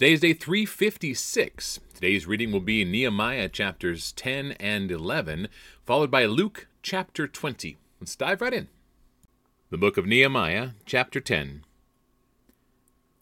Today is day 356. Today's reading will be Nehemiah chapters 10 and 11, followed by Luke chapter 20. Let's dive right in. The book of Nehemiah, chapter 10.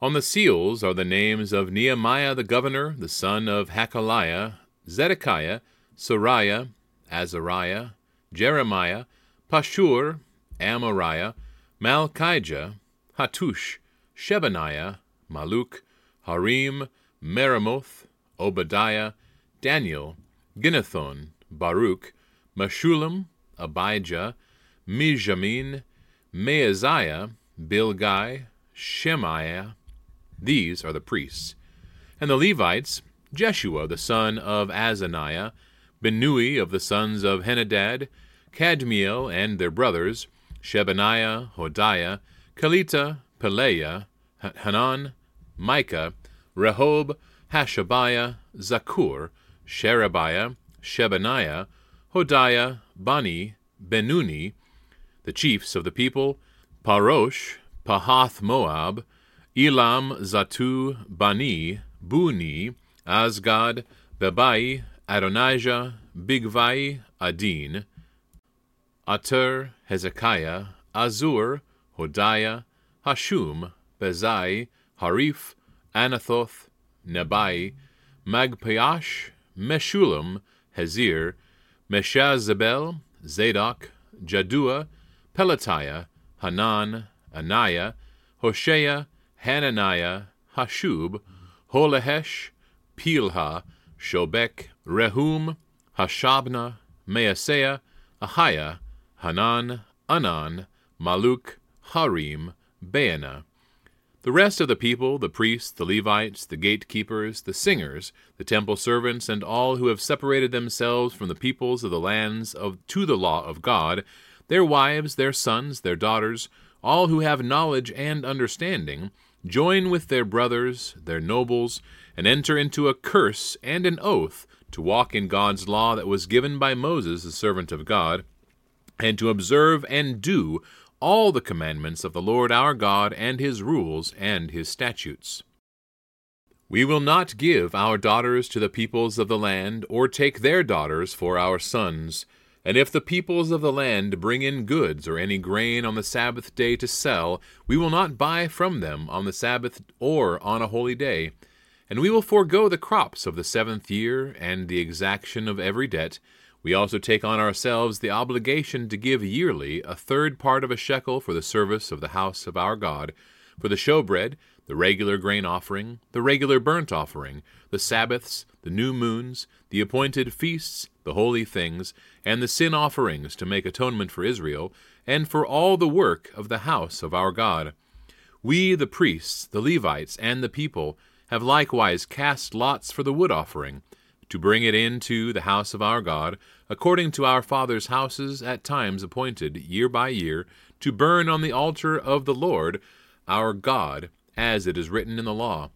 On the seals are the names of Nehemiah the governor, the son of Hachaliah, Zedekiah, Seraiah, Azariah, Jeremiah, Pashur, Amariah, Malchijah, Hattush, Shebaniah, Malluch, Harim, Meremoth, Obadiah, Daniel, Ginnethon, Baruch, Meshullam, Abijah, Mijamin, Maaziah, Bilgai, Shemaiah. These are the priests. And the Levites, Jeshua the son of Azaniah, Binnui of the sons of Henadad, Kadmiel and their brothers, Shebaniah, Hodiah, Kelita, Pelaiah, Hanan, Micah, Rehob, Hashabiah, Zaccur, Sherebiah, Shebaniah, Hodiah, Bani, Beninu, the chiefs of the people, Parosh, Pahath Moab, Elam, Zattu, Bani, Bunni, Azgad, Bebai, Adonijah, Bigvai, Adin, Ater, Hezekiah, Azzur, Hodiah, Hashum, Bezai, Hariph, Anathoth, Nebai, Magpiash, Meshullam, Hezir, Meshezabel, Zadok, Jaddua, Pelatiah, Hanan, Anaiah, Hoshea, Hananiah, Hasshub, Hallohesh, Pilha, Shobek, Rehum, Hashabnah, Maaseiah, Ahiah, Hanan, Anan, Malluch, Harim, Baanah. The rest of the people, the priests, the Levites, the gatekeepers, the singers, the temple servants, and all who have separated themselves from the peoples of the lands of to the law of God, their wives, their sons, their daughters, all who have knowledge and understanding, join with their brothers, their nobles, and enter into a curse and an oath to walk in God's law that was given by Moses, the servant of God, and to observe and do all the commandments of the Lord our God and his rules and his statutes. We will not give our daughters to the peoples of the land, or take their daughters for our sons. And if the peoples of the land bring in goods or any grain on the Sabbath day to sell, we will not buy from them on the Sabbath or on a holy day. And we will forego the crops of the seventh year and the exaction of every debt, we also take on ourselves the obligation to give yearly a third part of a shekel for the service of the house of our God, for the showbread, the regular grain offering, the regular burnt offering, the Sabbaths, the new moons, the appointed feasts, the holy things, and the sin offerings to make atonement for Israel, and for all the work of the house of our God. We, the priests, the Levites, and the people, have likewise cast lots for the wood offering to bring it into the house of our God, according to our fathers' houses at times appointed, year by year, to burn on the altar of the Lord our God, as it is written in the law.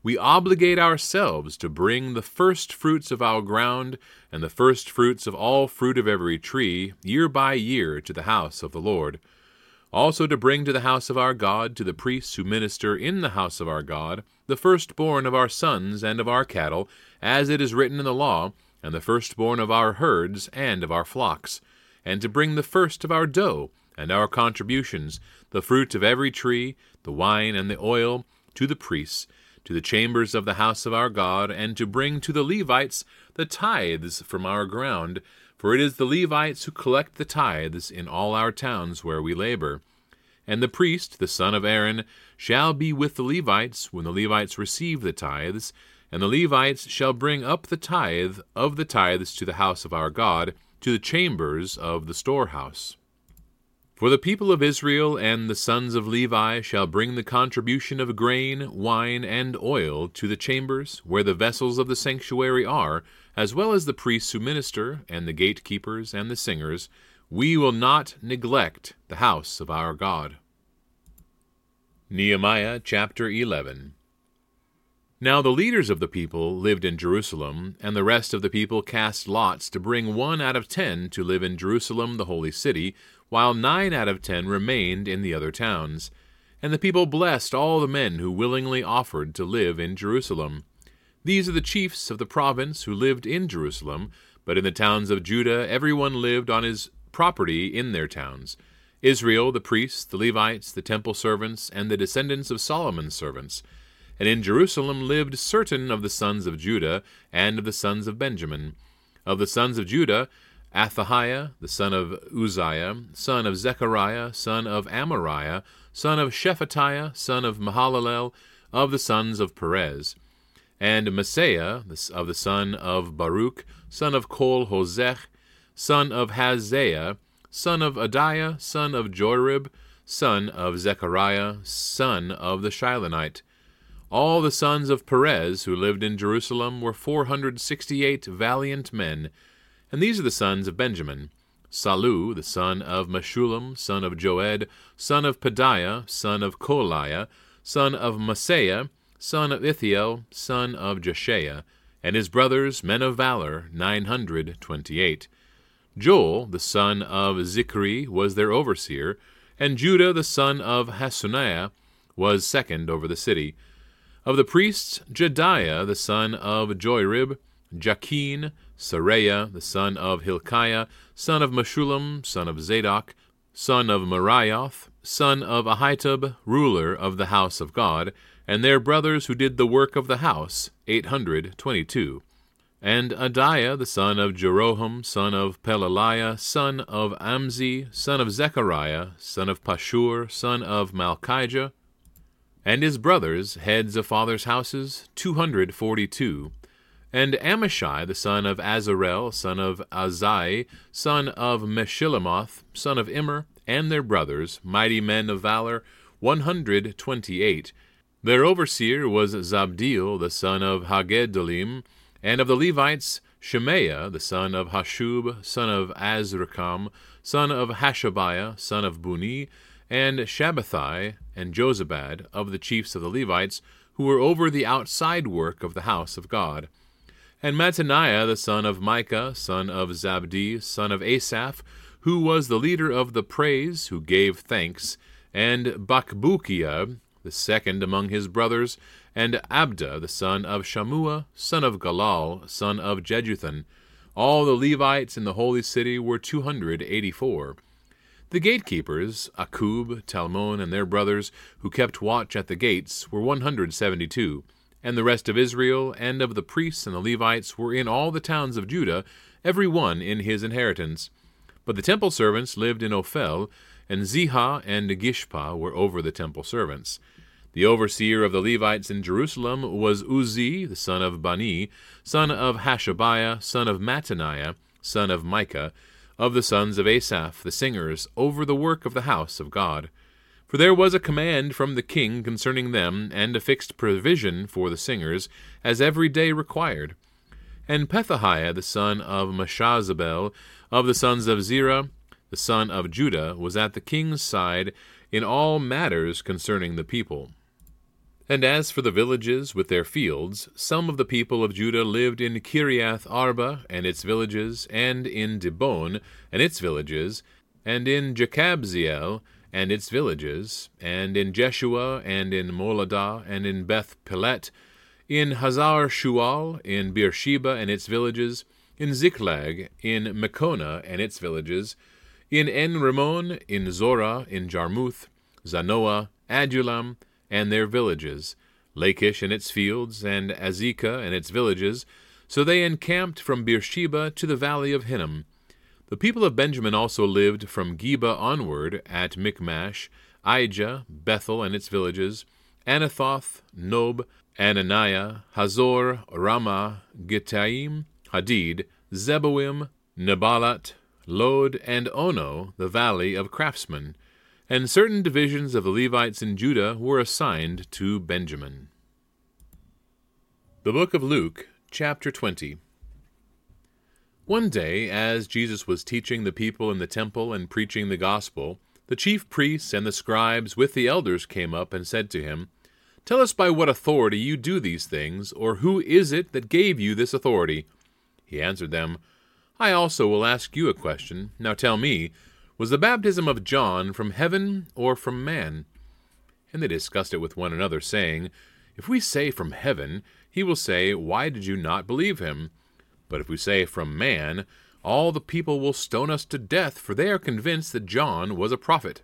We obligate ourselves to bring the first fruits of our ground and the first fruits of all fruit of every tree, year by year, to the house of the Lord. Also to bring to the house of our God, to the priests who minister in the house of our God, the firstborn of our sons and of our cattle, as it is written in the law, and the firstborn of our herds and of our flocks, and to bring the first of our dough and our contributions, the fruit of every tree, the wine and the oil, to the priests, to the chambers of the house of our God, and to bring to the Levites the tithes from our ground, for it is the Levites who collect the tithes in all our towns where we labor. And the priest, the son of Aaron, shall be with the Levites when the Levites receive the tithes, and the Levites shall bring up the tithe of the tithes to the house of our God, to the chambers of the storehouse. For the people of Israel and the sons of Levi shall bring the contribution of grain, wine, and oil to the chambers where the vessels of the sanctuary are, as well as the priests who minister, and the gatekeepers, and the singers. We will not neglect the house of our God. Nehemiah chapter 11 now the leaders of the people lived in Jerusalem, and the rest of the people cast lots to bring one out of ten to live in Jerusalem, the holy city, while nine out of ten remained in the other towns. And the people blessed all the men who willingly offered to live in Jerusalem. These are the chiefs of the province who lived in Jerusalem, but in the towns of Judah every one lived on his property in their towns. Israel, the priests, the Levites, the temple servants, and the descendants of Solomon's servants. And in Jerusalem lived certain of the sons of Judah and of the sons of Benjamin. Of the sons of Judah, Athaiah, the son of Uzziah, son of Zechariah, son of Amariah, son of Shephatiah, son of Mahalalel, of the sons of Perez. And Maaseiah, of the son of Baruch, son of Col-hozeh, son of Hazaiah, son of Adaiah, son of Joiarib, son of Zechariah, son of the Shilonite. All the sons of Perez who lived in Jerusalem were four hundred sixty eight valiant men, and these are the sons of Benjamin Sallu, the son of Meshullam, son of Joed, son of Pedaiah, son of Kolaiah, son of Maaseiah, son of Ithiel, son of Jeshaiah, and his brothers, men of valor, nine hundred twenty eight. Joel, the son of Zichri, was their overseer, and Judah, the son of Hassenuah, was second over the city. Of the priests, Jedaiah, the son of Joiarib, Jakin, Seraiah, the son of Hilkiah, son of Meshullam, son of Zadok, son of Meraioth, son of Ahitub, ruler of the house of God, and their brothers who did the work of the house, eight hundred twenty-two. And Adaiah, the son of Jeroham, son of Pelaliah, son of Amzi, son of Zechariah, son of Pashur, son of Malchijah, and his brothers, heads of fathers' houses, two hundred forty-two. And Amashsai, the son of Azarel, son of Ahzai, son of Meshillemoth, son of Immer, and their brothers, mighty men of valor, one hundred twenty-eight. Their overseer was Zabdiel, the son of Haggedolim, and of the Levites, Shemaiah, the son of Hasshub, son of Azrikam, son of Hashabiah, son of Bunni, and Shabbethai and Jozabad of the chiefs of the Levites, who were over the outside work of the house of God. And Mattaniah the son of Micah, son of Zabdi, son of Asaph, who was the leader of the praise, who gave thanks, and Bakbukiah, the second among his brothers, and Abda the son of Shammua, son of Galal, son of Jeduthun. All the Levites in the holy city were two hundred eighty four. The gatekeepers, Akkub, Talmon, and their brothers, who kept watch at the gates, were 172, and the rest of Israel and of the priests and the Levites were in all the towns of Judah, every one in his inheritance. But the temple servants lived in Ophel, and Ziha and Gishpa were over the temple servants. The overseer of the Levites in Jerusalem was Uzzi, the son of Bani, son of Hashabiah, son of Mattaniah, son of Micah, of the sons of Asaph, the singers, over the work of the house of God. For there was a command from the king concerning them, and a fixed provision for the singers, as every day required. And Pethahiah the son of Meshezabel, of the sons of Zerah, the son of Judah, was at the king's side in all matters concerning the people. And as for the villages with their fields, some of the people of Judah lived in Kiriath Arba and its villages, and in Dibon and its villages, and in Jekabzeel and its villages, and in Jeshua, and in Moladah, and in Beth Pelet, in Hazar Shual, in Beersheba and its villages, in Ziklag, in Meconah and its villages, in En Rimmon, in Zorah, in Jarmuth, Zanoah, Adullam, and their villages, Lachish and its fields, and Azekah and its villages. So they encamped from Beersheba to the valley of Hinnom. The people of Benjamin also lived from Geba onward at Michmash, Aijah, Bethel and its villages, Anathoth, Nob, Ananiah, Hazor, Ramah, Gittaim, Hadid, Zeboim, Neballat, Lod, and Ono, the valley of craftsmen and certain divisions of the Levites in Judah were assigned to Benjamin. The Book of Luke, chapter 20. One day, as Jesus was teaching the people in the temple and preaching the gospel, the chief priests and the scribes with the elders came up and said to him, Tell us by what authority you do these things, or who is it that gave you this authority? He answered them, I also will ask you a question. Now tell me, was the baptism of John from heaven or from man? And they discussed it with one another, saying, If we say from heaven, he will say, Why did you not believe him? But if we say from man, all the people will stone us to death, for they are convinced that John was a prophet.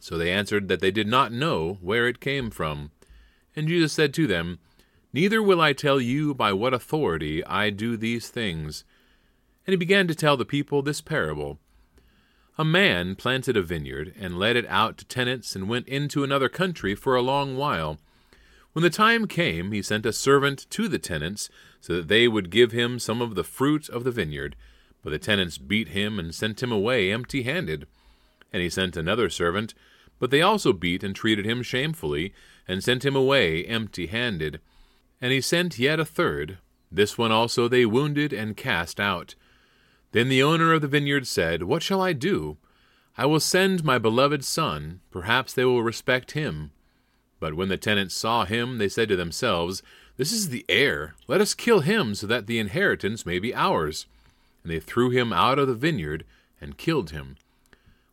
So they answered that they did not know where it came from. And Jesus said to them, Neither will I tell you by what authority I do these things. And he began to tell the people this parable. A man planted a vineyard, and let it out to tenants, and went into another country for a long while. When the time came, he sent a servant to the tenants, so that they would give him some of the fruit of the vineyard. But the tenants beat him and sent him away empty handed. And he sent another servant, but they also beat and treated him shamefully, and sent him away empty handed. And he sent yet a third. This one also they wounded and cast out. Then the owner of the vineyard said, What shall I do? I will send my beloved son, perhaps they will respect him. But when the tenants saw him, they said to themselves, This is the heir. Let us kill him, so that the inheritance may be ours. And they threw him out of the vineyard and killed him.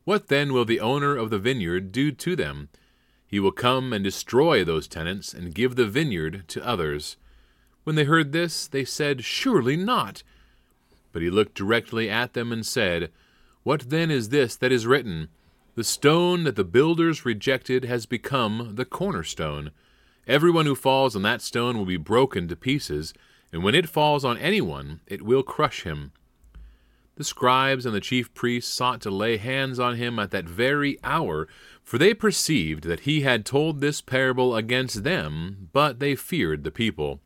What then will the owner of the vineyard do to them? He will come and destroy those tenants and give the vineyard to others. When they heard this, they said, Surely not. But he looked directly at them and said, What then is this that is written? The stone that the builders rejected has become the cornerstone. Everyone who falls on that stone will be broken to pieces, and when it falls on anyone, it will crush him. The scribes and the chief priests sought to lay hands on him at that very hour, for they perceived that he had told this parable against them, but they feared the people.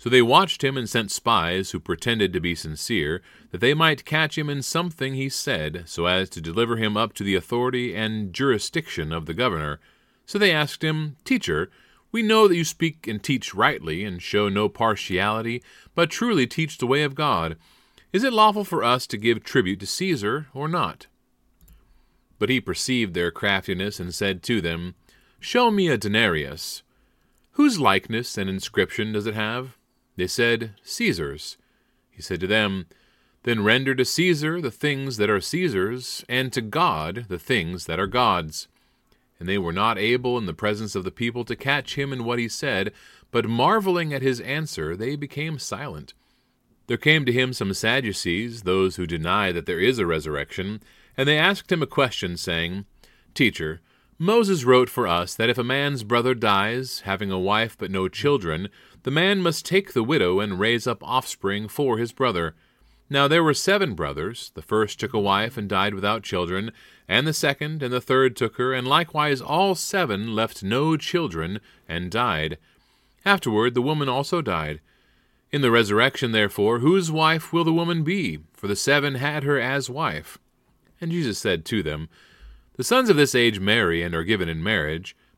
So they watched him and sent spies who pretended to be sincere, that they might catch him in something he said, so as to deliver him up to the authority and jurisdiction of the governor. So they asked him, Teacher, we know that you speak and teach rightly, and show no partiality, but truly teach the way of God. Is it lawful for us to give tribute to Caesar, or not? But he perceived their craftiness, and said to them, Show me a denarius. Whose likeness and inscription does it have? They said, Caesar's. He said to them, Then render to Caesar the things that are Caesar's, and to God the things that are God's. And they were not able in the presence of the people to catch him in what he said, but marveling at his answer, they became silent. There came to him some Sadducees, those who deny that there is a resurrection, and they asked him a question, saying, Teacher, Moses wrote for us that if a man's brother dies, having a wife but no children, the man must take the widow and raise up offspring for his brother. Now there were seven brothers. The first took a wife and died without children, and the second and the third took her, and likewise all seven left no children and died. Afterward the woman also died. In the resurrection, therefore, whose wife will the woman be? For the seven had her as wife. And Jesus said to them, The sons of this age marry and are given in marriage.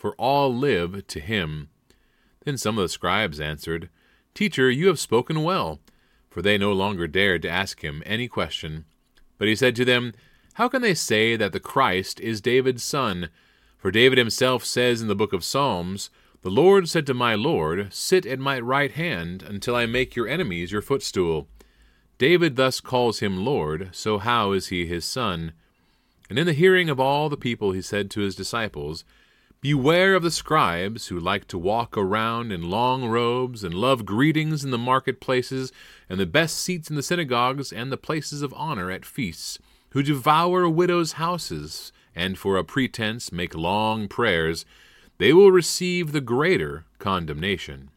for all live to him. Then some of the scribes answered, Teacher, you have spoken well. For they no longer dared to ask him any question. But he said to them, How can they say that the Christ is David's son? For David himself says in the book of Psalms, The Lord said to my Lord, Sit at my right hand until I make your enemies your footstool. David thus calls him Lord, so how is he his son? And in the hearing of all the people he said to his disciples, Beware of the scribes who like to walk around in long robes and love greetings in the marketplaces and the best seats in the synagogues and the places of honor at feasts, who devour widows' houses and for a pretense make long prayers. They will receive the greater condemnation.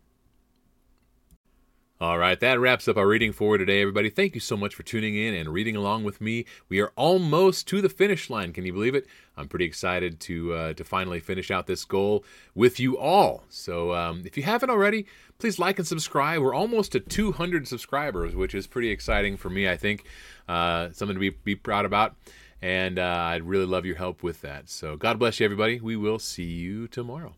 All right, that wraps up our reading for today, everybody. Thank you so much for tuning in and reading along with me. We are almost to the finish line. Can you believe it? I'm pretty excited to uh, to finally finish out this goal with you all. So, um, if you haven't already, please like and subscribe. We're almost to 200 subscribers, which is pretty exciting for me. I think uh, something to be be proud about. And uh, I'd really love your help with that. So God bless you, everybody. We will see you tomorrow.